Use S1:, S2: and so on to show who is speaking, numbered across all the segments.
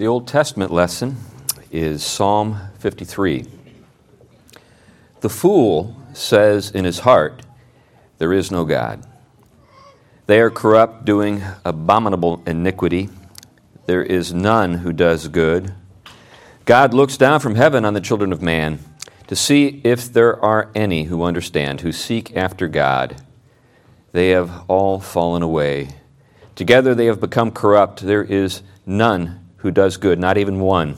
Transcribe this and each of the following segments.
S1: The Old Testament lesson is Psalm 53. The fool says in his heart, There is no God. They are corrupt, doing abominable iniquity. There is none who does good. God looks down from heaven on the children of man to see if there are any who understand, who seek after God. They have all fallen away. Together they have become corrupt. There is none who does good, not even one.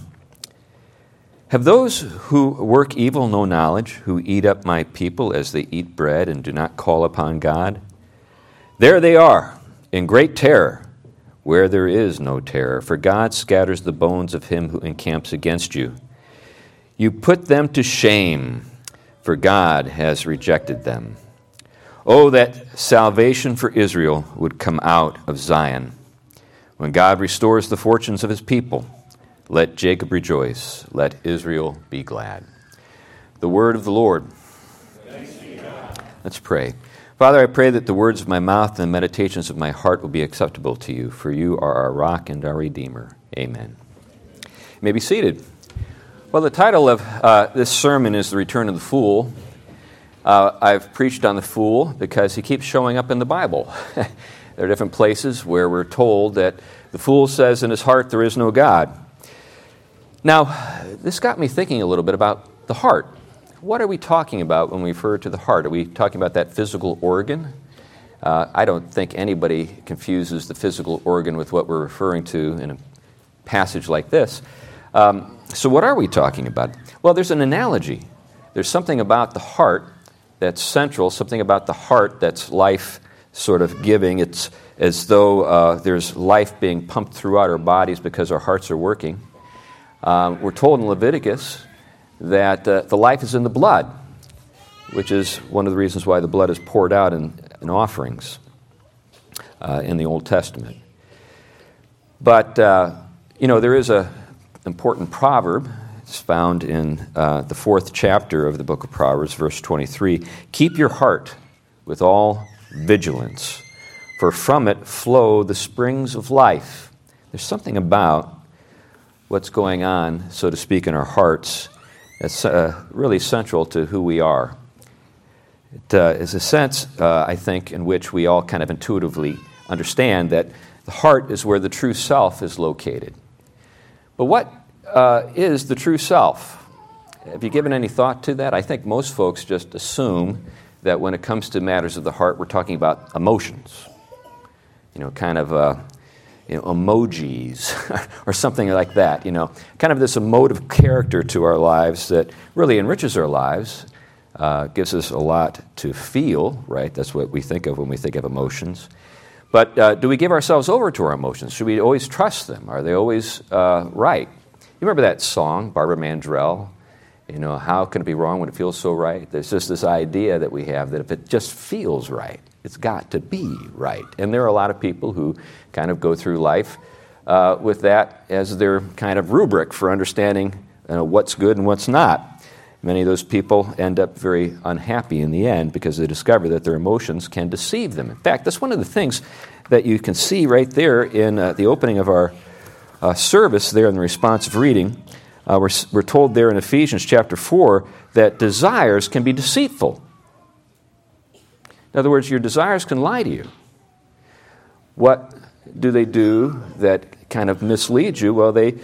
S1: Have those who work evil no knowledge, who eat up my people as they eat bread and do not call upon God? There they are, in great terror, where there is no terror, for God scatters the bones of him who encamps against you. You put them to shame, for God has rejected them. Oh, that salvation for Israel would come out of Zion. When God restores the fortunes of his people, let Jacob rejoice, let Israel be glad. The word of the Lord. Let's pray. Father, I pray that the words of my mouth and the meditations of my heart will be acceptable to you, for you are our rock and our redeemer. Amen. You may be seated. Well, the title of uh, this sermon is The Return of the Fool. Uh, I've preached on the fool because he keeps showing up in the Bible. there are different places where we're told that the fool says in his heart, There is no God. Now, this got me thinking a little bit about the heart. What are we talking about when we refer to the heart? Are we talking about that physical organ? Uh, I don't think anybody confuses the physical organ with what we're referring to in a passage like this. Um, so, what are we talking about? Well, there's an analogy. There's something about the heart that's central, something about the heart that's life sort of giving. It's as though uh, there's life being pumped throughout our bodies because our hearts are working. Um, we're told in Leviticus that uh, the life is in the blood, which is one of the reasons why the blood is poured out in, in offerings uh, in the Old Testament. But, uh, you know, there is an important proverb it's found in uh, the fourth chapter of the book of Proverbs, verse 23. Keep your heart with all vigilance, for from it flow the springs of life. There's something about what's going on, so to speak, in our hearts that's uh, really central to who we are. It uh, is a sense, uh, I think, in which we all kind of intuitively understand that the heart is where the true self is located. But what uh, is the true self? Have you given any thought to that? I think most folks just assume that when it comes to matters of the heart, we're talking about emotions. You know, kind of uh, you know, emojis or something like that. You know, kind of this emotive character to our lives that really enriches our lives, uh, gives us a lot to feel. Right? That's what we think of when we think of emotions. But uh, do we give ourselves over to our emotions? Should we always trust them? Are they always uh, right? You remember that song, Barbara Mandrell? You know, how can it be wrong when it feels so right? There's just this idea that we have that if it just feels right, it's got to be right. And there are a lot of people who kind of go through life uh, with that as their kind of rubric for understanding you know, what's good and what's not. Many of those people end up very unhappy in the end because they discover that their emotions can deceive them. In fact, that's one of the things that you can see right there in uh, the opening of our uh, service there in the responsive reading. Uh, we're, we're told there in Ephesians chapter 4 that desires can be deceitful. In other words, your desires can lie to you. What do they do that kind of misleads you? Well, they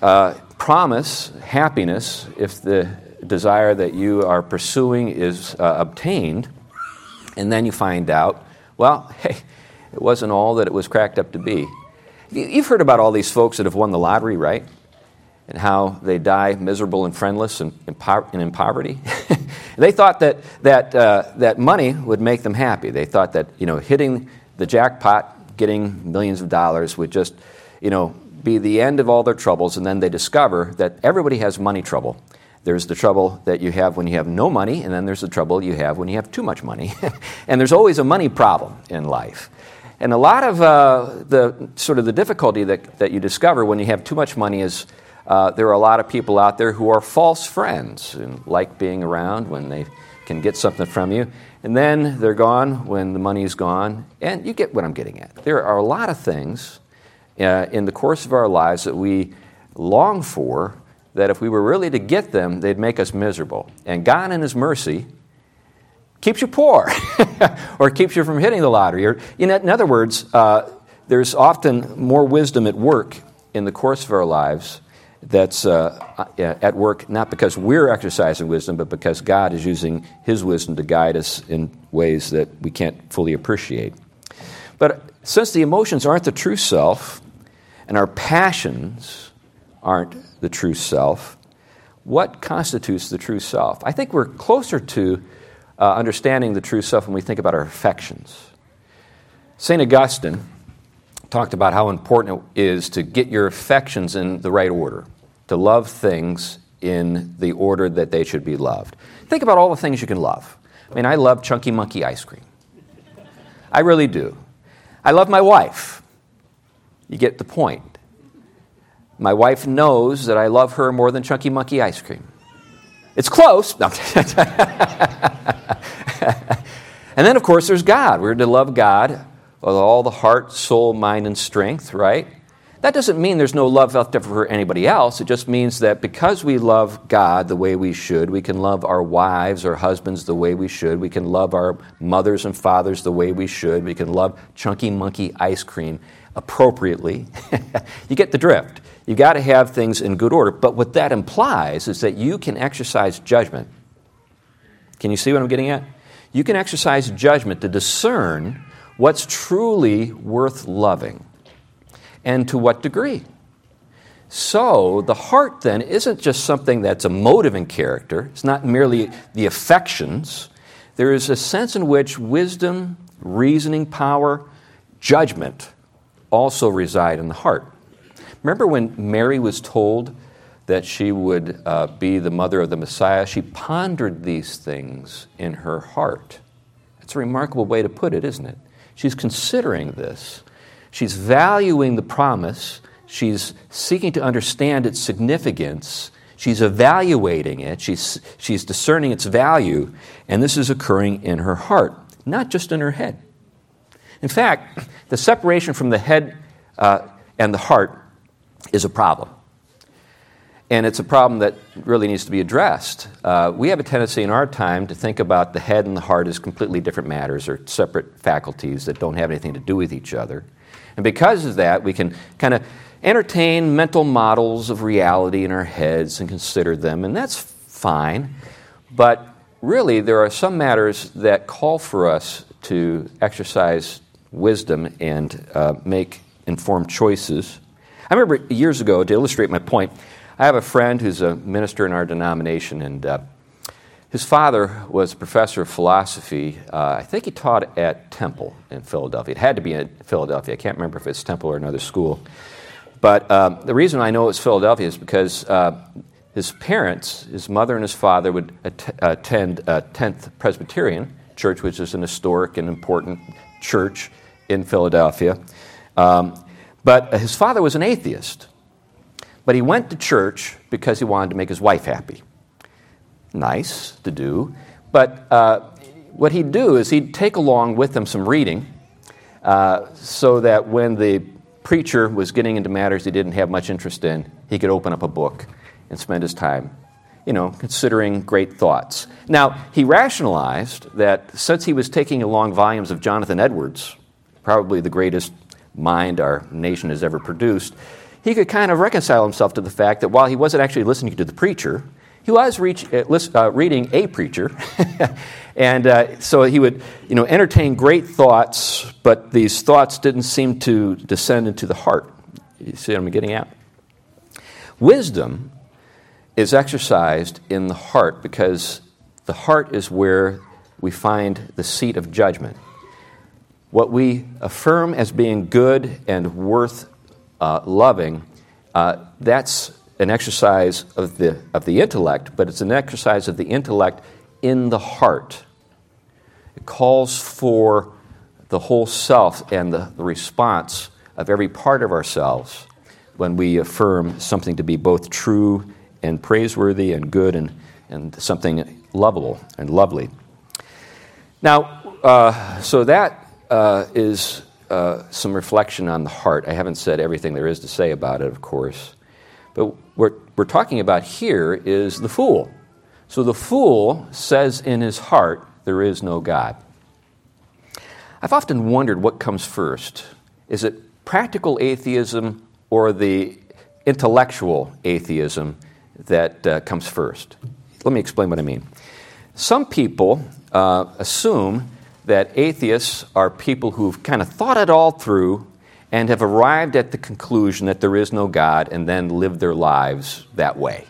S1: uh, promise happiness if the desire that you are pursuing is uh, obtained, and then you find out, well, hey, it wasn't all that it was cracked up to be. You've heard about all these folks that have won the lottery, right? And how they die miserable and friendless and, and in poverty. they thought that, that, uh, that money would make them happy. They thought that you know, hitting the jackpot, getting millions of dollars would just you know, be the end of all their troubles. And then they discover that everybody has money trouble. There's the trouble that you have when you have no money, and then there's the trouble you have when you have too much money. and there's always a money problem in life. And a lot of uh, the sort of the difficulty that, that you discover when you have too much money is uh, there are a lot of people out there who are false friends and like being around when they can get something from you. And then they're gone when the money's gone. And you get what I'm getting at. There are a lot of things uh, in the course of our lives that we long for, that if we were really to get them, they'd make us miserable. And God, in His mercy, keeps you poor or keeps you from hitting the lottery. Or, in, in other words, uh, there's often more wisdom at work in the course of our lives that's uh, uh, at work not because we're exercising wisdom, but because God is using His wisdom to guide us in ways that we can't fully appreciate. But since the emotions aren't the true self, and our passions aren't the true self, what constitutes the true self? I think we're closer to uh, understanding the true self when we think about our affections. St. Augustine talked about how important it is to get your affections in the right order, to love things in the order that they should be loved. Think about all the things you can love. I mean, I love Chunky Monkey ice cream. I really do. I love my wife. You get the point. My wife knows that I love her more than Chunky Monkey ice cream. It's close. And then, of course, there's God. We're to love God with all the heart, soul, mind, and strength, right? That doesn't mean there's no love left over for anybody else. It just means that because we love God the way we should, we can love our wives or husbands the way we should. We can love our mothers and fathers the way we should. We can love chunky monkey ice cream appropriately. you get the drift. You've got to have things in good order. But what that implies is that you can exercise judgment. Can you see what I'm getting at? You can exercise judgment to discern what's truly worth loving and to what degree. So, the heart then isn't just something that's a motive in character, it's not merely the affections. There is a sense in which wisdom, reasoning power, judgment also reside in the heart. Remember when Mary was told that she would uh, be the mother of the Messiah? She pondered these things in her heart. It's a remarkable way to put it, isn't it? She's considering this. She's valuing the promise. She's seeking to understand its significance. She's evaluating it. She's, she's discerning its value. And this is occurring in her heart, not just in her head. In fact, the separation from the head uh, and the heart is a problem. And it's a problem that really needs to be addressed. Uh, we have a tendency in our time to think about the head and the heart as completely different matters or separate faculties that don't have anything to do with each other. And because of that, we can kind of entertain mental models of reality in our heads and consider them, and that's fine. But really, there are some matters that call for us to exercise wisdom and uh, make informed choices. I remember years ago, to illustrate my point, I have a friend who's a minister in our denomination, and uh, his father was a professor of philosophy. Uh, I think he taught at Temple in Philadelphia. It had to be in Philadelphia. I can't remember if it's Temple or another school. But um, the reason I know it's Philadelphia is because uh, his parents, his mother and his father, would at- attend 10th Presbyterian Church, which is an historic and important church in Philadelphia. Um, but his father was an atheist. But he went to church because he wanted to make his wife happy. Nice to do. But uh, what he'd do is he'd take along with him some reading uh, so that when the preacher was getting into matters he didn't have much interest in, he could open up a book and spend his time, you know, considering great thoughts. Now, he rationalized that since he was taking along volumes of Jonathan Edwards, probably the greatest mind our nation has ever produced, he could kind of reconcile himself to the fact that while he wasn't actually listening to the preacher, he was reach, uh, uh reading a preacher. and uh, so he would you know, entertain great thoughts, but these thoughts didn't seem to descend into the heart. You see what I'm getting at? Wisdom is exercised in the heart because the heart is where we find the seat of judgment. What we affirm as being good and worth loving, uh, that's an exercise of the, of the intellect, but it's an exercise of the intellect in the heart. It calls for the whole self and the, the response of every part of ourselves when we affirm something to be both true and praiseworthy and good and, and something lovable and lovely. Now, uh, so that uh, is uh, some reflection on the heart. I haven't said everything there is to say about it, of course. But what we're talking about here is the fool. So the fool says in his heart, There is no God. I've often wondered what comes first. Is it practical atheism or the intellectual atheism that uh, comes first? Let me explain what I mean. Some people uh, assume that atheists are people who've kind of thought it all through and have arrived at the conclusion that there is no God and then live their lives that way.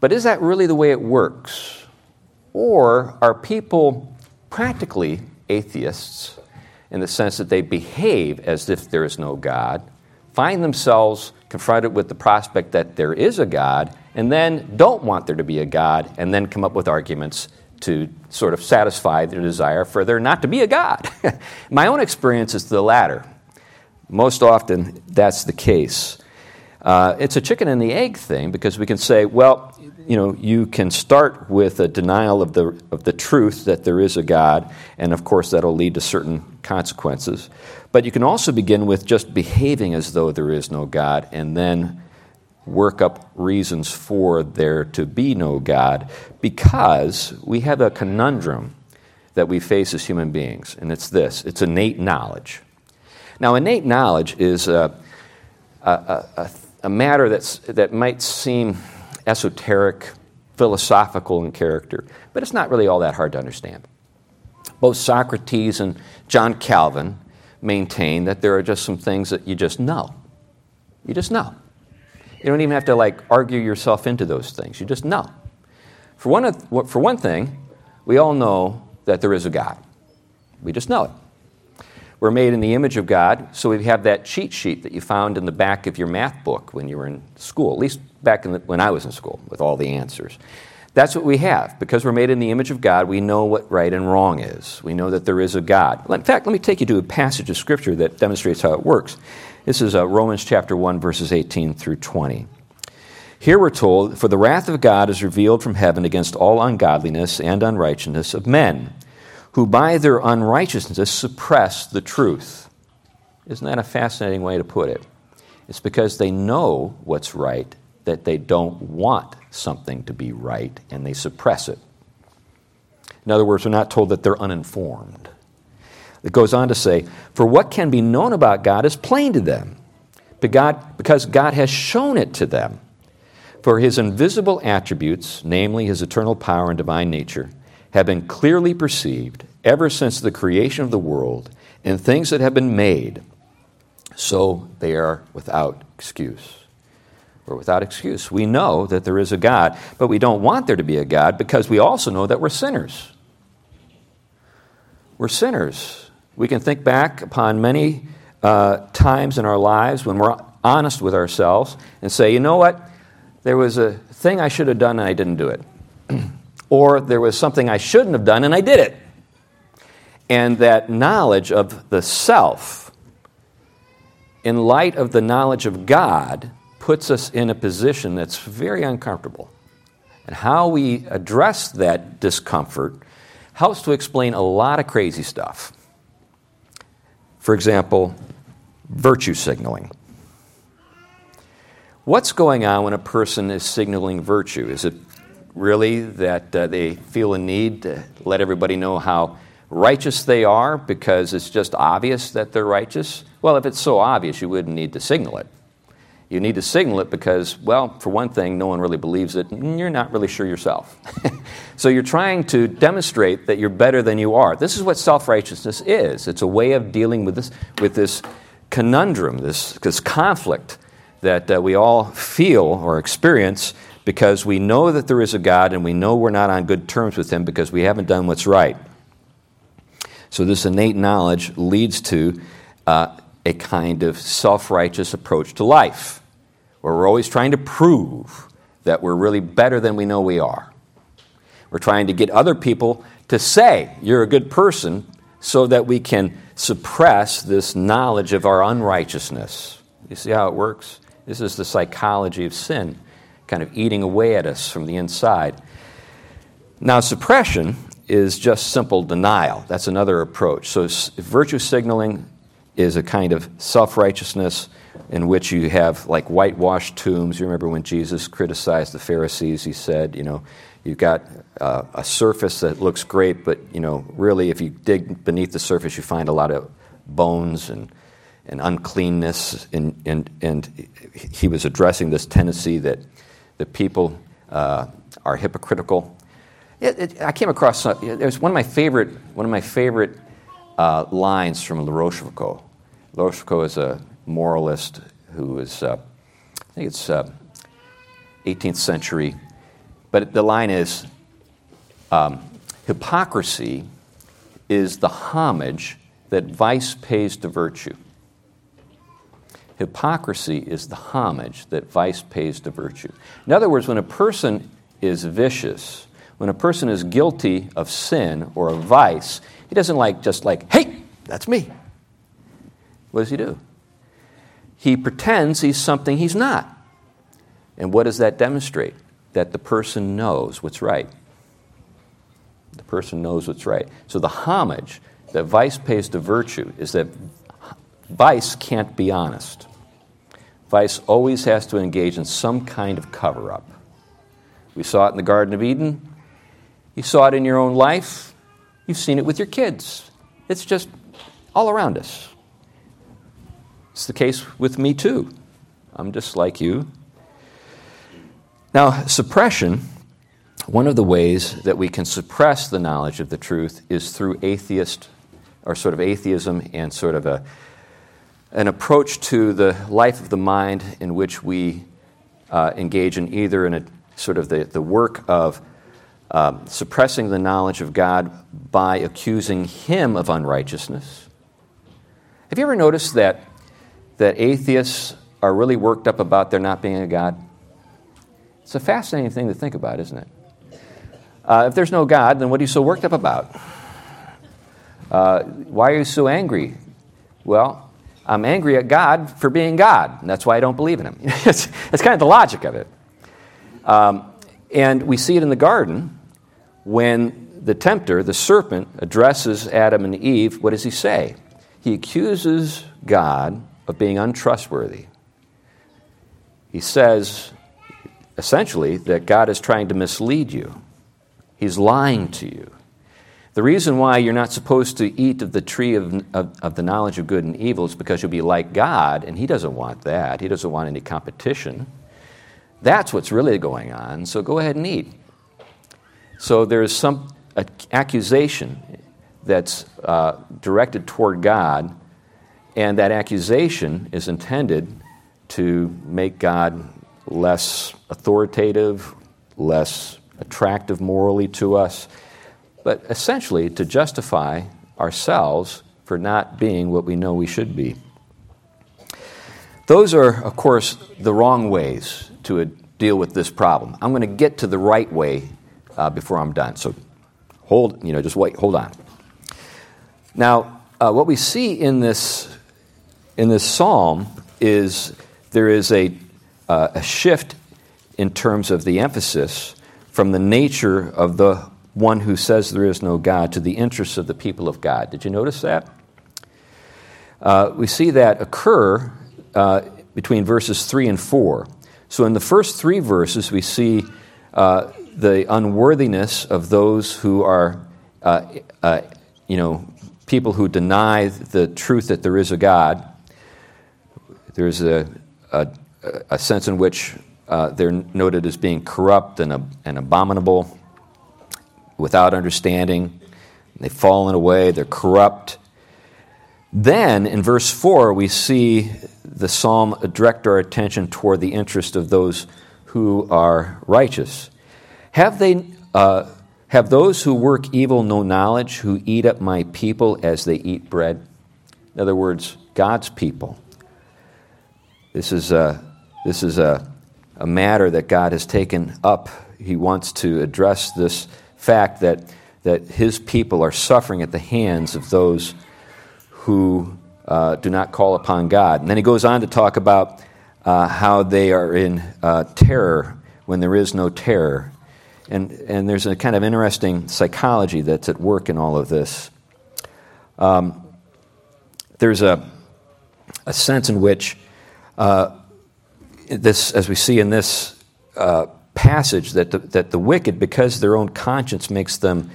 S1: But is that really the way it works? Or are people practically atheists in the sense that they behave as if there is no God, find themselves confronted with the prospect that there is a God, and then don't want there to be a God, and then come up with arguments to sort of satisfy their desire for there not to be a God. My own experience is the latter. Most often, that's the case. Uh, it's a chicken and the egg thing because we can say, well, you know, you can start with a denial of the, of the truth that there is a God, and of course that'll lead to certain consequences. But you can also begin with just behaving as though there is no God, and then work up reasons for there to be no God because we have a conundrum that we face as human beings, and it's this it's innate knowledge. Now, innate knowledge is a, a, a, a matter that's, that might seem esoteric, philosophical in character, but it's not really all that hard to understand. Both Socrates and John Calvin maintain that there are just some things that you just know. You just know. You don't even have to like argue yourself into those things. You just know. For one, for one thing, we all know that there is a God. We just know it. We're made in the image of God, so we have that cheat sheet that you found in the back of your math book when you were in school, at least back the, when I was in school, with all the answers. That's what we have. Because we're made in the image of God, we know what right and wrong is. We know that there is a God. In fact, let me take you to a passage of Scripture that demonstrates how it works. This is uh, Romans chapter 1, verses 18 through 20. Here we're told, For the wrath of God is revealed from heaven against all ungodliness and unrighteousness of men, who by their unrighteousness suppress the truth. Isn't that a fascinating way to put it? It's because they know what's right that they don't want something to be right and they suppress it. In other words, we're not told that they're uninformed. It goes on to say, For what can be known about God is plain to them, because God has shown it to them. For his invisible attributes, namely his eternal power and divine nature, have been clearly perceived ever since the creation of the world in things that have been made, so they are without excuse. Or without excuse. We know that there is a God, but we don't want there to be a God because we also know that we're sinners. We're sinners. We can think back upon many uh, times in our lives when we're honest with ourselves and say, you know what? There was a thing I should have done and I didn't do it. or there was something I shouldn't have done and I did it. And that knowledge of the self, in light of the knowledge of God, puts us in a position that's very uncomfortable. And how we address that discomfort helps to explain a lot of crazy stuff. For example, virtue signaling. What's going on when a person is signaling virtue? Is it really that uh, they feel a need to let everybody know how righteous they are because it's just obvious that they're righteous? Well, if it's so obvious, you wouldn't need to signal it. You need to signal it because, well, for one thing, no one really believes it, and you're not really sure yourself. so you're trying to demonstrate that you're better than you are. This is what self righteousness is it's a way of dealing with this, with this conundrum, this, this conflict that uh, we all feel or experience because we know that there is a God and we know we're not on good terms with Him because we haven't done what's right. So, this innate knowledge leads to uh, a kind of self righteous approach to life, where we're always trying to prove that we're really better than we know we are. We're trying to get other people to say, You're a good person, so that we can suppress this knowledge of our unrighteousness. You see how it works? This is the psychology of sin, kind of eating away at us from the inside. Now, suppression is just simple denial. That's another approach. So, virtue signaling is a kind of self righteousness in which you have like whitewashed tombs. You remember when Jesus criticized the Pharisees, he said, you know, you've got uh, a surface that looks great, but, you know, really if you dig beneath the surface, you find a lot of bones and, and uncleanness. And, and, and he was addressing this tendency that the people uh, are hypocritical. It, it, I came across, uh, there's one of my favorite, one of my favorite uh, lines from La Rochefoucauld. Rochefoucauld is a moralist who is, uh, I think it's 18th uh, century. But the line is um, hypocrisy is the homage that vice pays to virtue. Hypocrisy is the homage that vice pays to virtue. In other words, when a person is vicious, when a person is guilty of sin or of vice, he doesn't like just like, hey, that's me. What does he do? he pretends he's something he's not. And what does that demonstrate? That the person knows what's right. The person knows what's right. So the homage that vice pays to virtue is that vice can't be honest. Vice always has to engage in some kind of cover up. We saw it in the Garden of Eden. You saw it in your own life. You've seen it with your kids. It's just all around us. It's the case with me too. I'm just like you. Now, suppression, one of the ways that we can suppress the knowledge of the truth is through atheist, or sort of atheism, and sort of a, an approach to the life of the mind in which we uh, engage in either in a sort of the, the work of um, suppressing the knowledge of God by accusing Him of unrighteousness. Have you ever noticed that that atheists are really worked up about there not being a God? It's a fascinating thing to think about, isn't it? Uh, if there's no God, then what are you so worked up about? Uh, why are you so angry? Well, I'm angry at God for being God, and that's why I don't believe in Him. that's, kind of the logic of it. Um, and we see it in the garden when the tempter, the serpent, addresses Adam and Eve. What does he say? He accuses God of being untrustworthy. He says, essentially, that God is trying to mislead you, He's lying to you. The reason why you're not supposed to eat of the tree of, of, of, the knowledge of good and evil is because you'll be like God, and He doesn't want that. He doesn't want any competition. That's what's really going on, so go ahead and eat. So there's some accusation that's uh, directed toward God and that accusation is intended to make God less authoritative, less attractive morally to us, but essentially to justify ourselves for not being what we know we should be. Those are, of course, the wrong ways to deal with this problem. I'm going to get to the right way uh, before I'm done. So hold, you know, just wait, hold on. Now, uh, what we see in this in this psalm is there is a, uh, a shift in terms of the emphasis from the nature of the one who says there is no God to the interests of the people of God. Did you notice that? Uh, we see that occur uh, between verses 3 and 4. So in the first three verses, we see uh, the unworthiness of those who are, uh, uh, you know, people who deny the truth that there is a God. There's a, a, a sense in which uh, they're noted as being corrupt and, and abominable, without understanding. They've fallen away, they're corrupt. Then in verse 4, we see the psalm direct our attention toward the interest of those who are righteous. Have, they, uh, have those who work evil no knowledge, who eat up my people as they eat bread? In other words, God's people. This is a, this is a, a matter that God has taken up. He wants to address this fact that, that his people are suffering at the hands of those who uh, do not call upon God. And then he goes on to talk about uh, how they are in uh, terror when there is no terror. And, and there's a kind of interesting psychology that's at work in all of this. Um, there's a, a sense in which this, as we see in this uh, passage, that the, that the wicked, because their own conscience makes them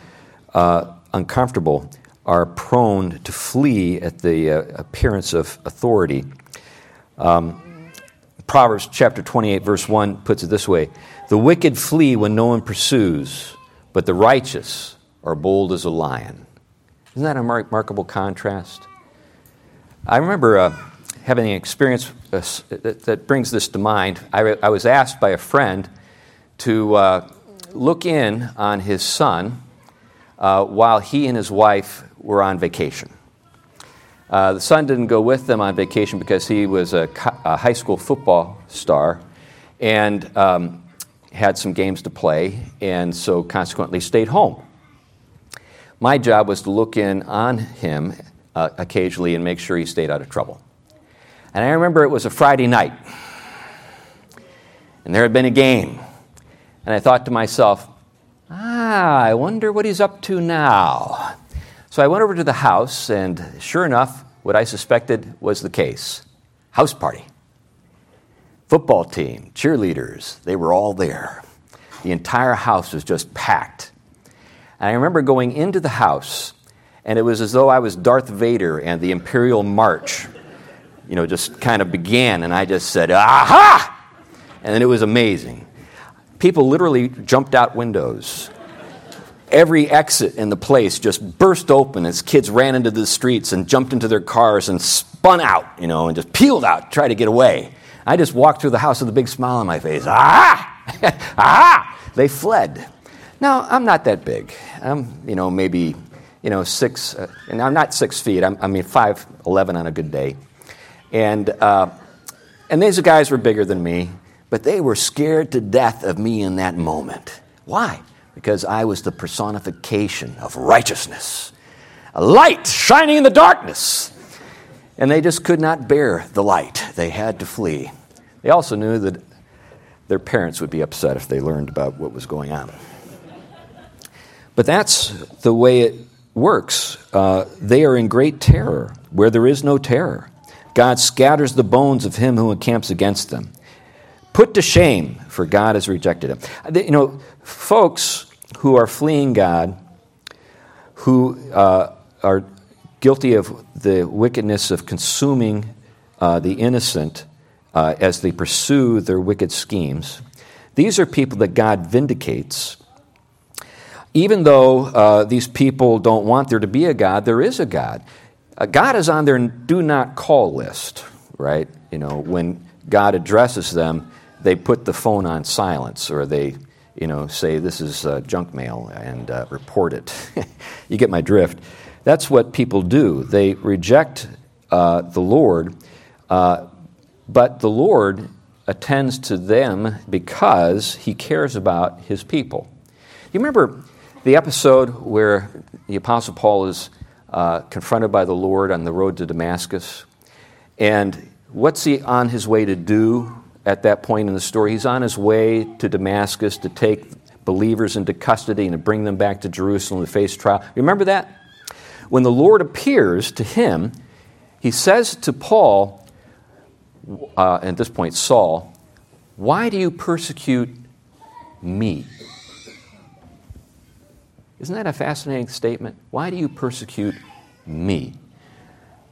S1: uh, uncomfortable, are prone to flee at the uh, appearance of authority. Um, Proverbs chapter 28, verse 1 puts it this way The wicked flee when no one pursues, but the righteous are bold as a lion. Isn't that a remarkable contrast? I remember uh, having an experience uh, that, brings this to mind. I, was asked by a friend to uh, look in on his son uh, while he and his wife were on vacation. The son didn't go with them on vacation because he was a, a high school football star and um, had some games to play, and so consequently stayed home. My job was to look in on him uh, occasionally and make sure he stayed out of trouble. And I remember it was a Friday night, and there had been a game. And I thought to myself, ah, I wonder what he's up to now. So I went over to the house, and sure enough, what I suspected was the case house party. Football team, cheerleaders, they were all there. The entire house was just packed. And I remember going into the house, and it was as though I was Darth Vader and the Imperial March, you know, just kind of began, and I just said, Aha! And then it was amazing. People literally jumped out windows every exit in the place just burst open as kids ran into the streets and jumped into their cars and spun out, you know, and just peeled out, try to get away. I just walked through the house with a big smile on my face. Ah! ah! They fled. Now, I'm not that big. I'm, you know, maybe, you know, six, uh, and I'm not six feet. I'm, I mean, 5'11 on a good day. And, uh, and these guys were bigger than me, but they were scared to death of me in that moment. Why? because I was the personification of righteousness, a light shining in the darkness. And they just could not bear the light. They had to flee. They also knew that their parents would be upset if they learned about what was going on. But that's the way it works. Uh, they are in great terror where there is no terror. God scatters the bones of him who encamps against them put to shame, for God has rejected him. You know, folks who are fleeing God, who uh, are guilty of the wickedness of consuming uh, the innocent uh, as they pursue their wicked schemes, these are people that God vindicates. Even though uh, these people don't want there to be a God, there is a God. Uh, God is on their do not call list, right? You know, when God addresses them, they put the phone on silence or they you know, say this is uh, junk mail and uh, report it. you get my drift. That's what people do. They reject uh, the Lord, uh, but the Lord attends to them because he cares about his people. You remember the episode where the Apostle Paul is uh, confronted by the Lord on the road to Damascus? And what's he on his way to do at that point in the story. He's on his way to Damascus to take believers into custody and to bring them back to Jerusalem to face trial. Remember that? When the Lord appears to him, he says to Paul, uh, at this point, Saul, Why do you persecute me? Isn't that a fascinating statement? Why do you persecute me?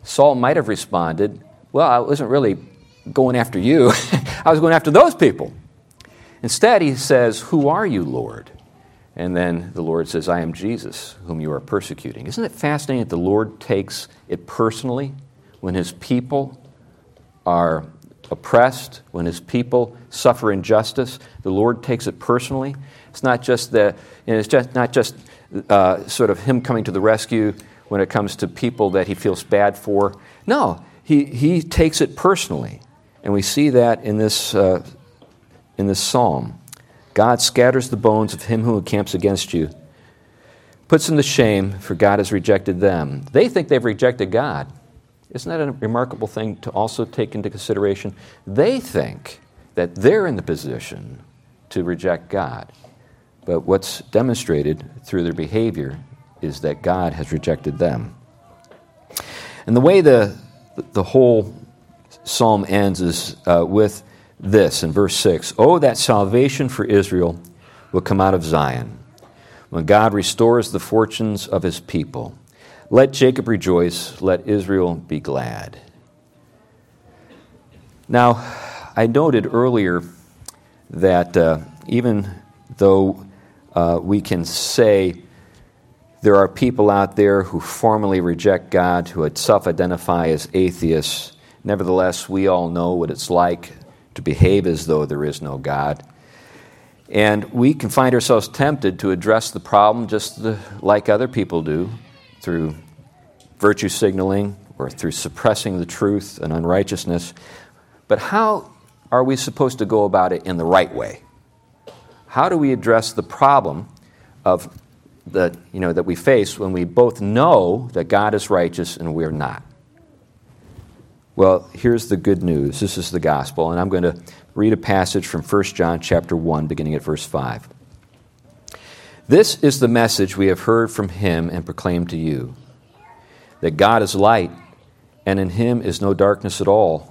S1: Saul might have responded, Well, I wasn't really going after you. I was going after those people. Instead, he says, Who are you, Lord? And then the Lord says, I am Jesus, whom you are persecuting. Isn't it fascinating that the Lord takes it personally when his people are oppressed, when his people suffer injustice? The Lord takes it personally. It's not just the, it's just not just uh, sort of him coming to the rescue when it comes to people that he feels bad for. No, he, he takes it personally. And we see that in this, uh, in this psalm. God scatters the bones of him who encamps against you, puts them to shame, for God has rejected them. They think they've rejected God. Isn't that a remarkable thing to also take into consideration? They think that they're in the position to reject God. But what's demonstrated through their behavior is that God has rejected them. And the way the, the whole psalm ends is uh, with this in verse 6 Oh, that salvation for Israel will come out of Zion, when God restores the fortunes of his people. Let Jacob rejoice, let Israel be glad. Now, I noted earlier that uh, even though uh, we can say there are people out there who formally reject God, who self identify as atheists, nevertheless, we all know what it's like to behave as though there is no God. And we can find ourselves tempted to address the problem just the, like other people do through virtue signaling or through suppressing the truth and unrighteousness. But how are we supposed to go about it in the right way? How do we address the problem of that, you know, that we face when we both know that God is righteous and we're not? Well, here's the good news. This is the gospel, and I'm going to read a passage from 1 John chapter 1 beginning at verse 5. This is the message we have heard from him and proclaimed to you that God is light, and in him is no darkness at all.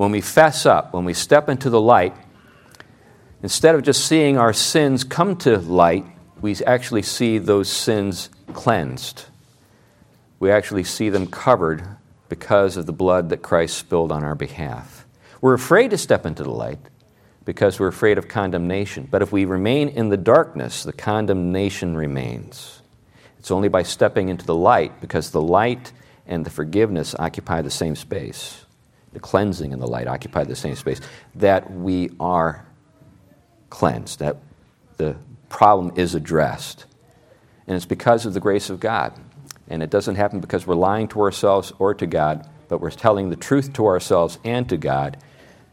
S1: When we fess up, when we step into the light, instead of just seeing our sins come to light, we actually see those sins cleansed. We actually see them covered because of the blood that Christ spilled on our behalf. We're afraid to step into the light because we're afraid of condemnation. But if we remain in the darkness, the condemnation remains. It's only by stepping into the light, because the light and the forgiveness occupy the same space, the cleansing and the light occupy the same space, that we are cleansed, that the problem is addressed. And it's because of the grace of God. And it doesn't happen because we're lying to ourselves or to God, but we're telling the truth to ourselves and to God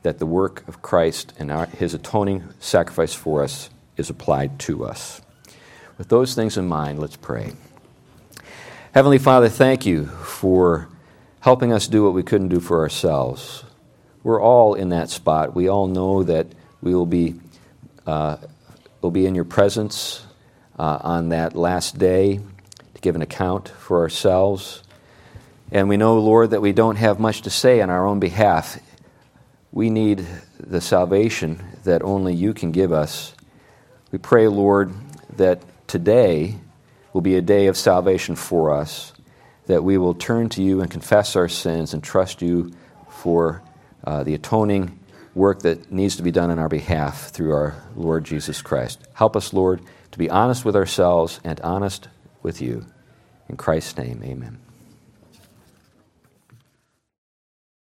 S1: that the work of Christ and our, his atoning sacrifice for us is applied to us. With those things in mind, let's pray. Heavenly Father, thank you for helping us do what we couldn't do for ourselves. We're all in that spot. We all know that we will be, uh, will be in your presence uh, on that last day to give an account for ourselves. And we know, Lord, that we don't have much to say on our own behalf. We need the salvation that only you can give us. We pray, Lord, that today will be a day of salvation for us, that we will turn to you and confess our sins and trust you for uh, the atoning work that needs to be done on our behalf through our Lord Jesus Christ. Help us, Lord, to be honest with ourselves and honest with you. In Christ's name, amen.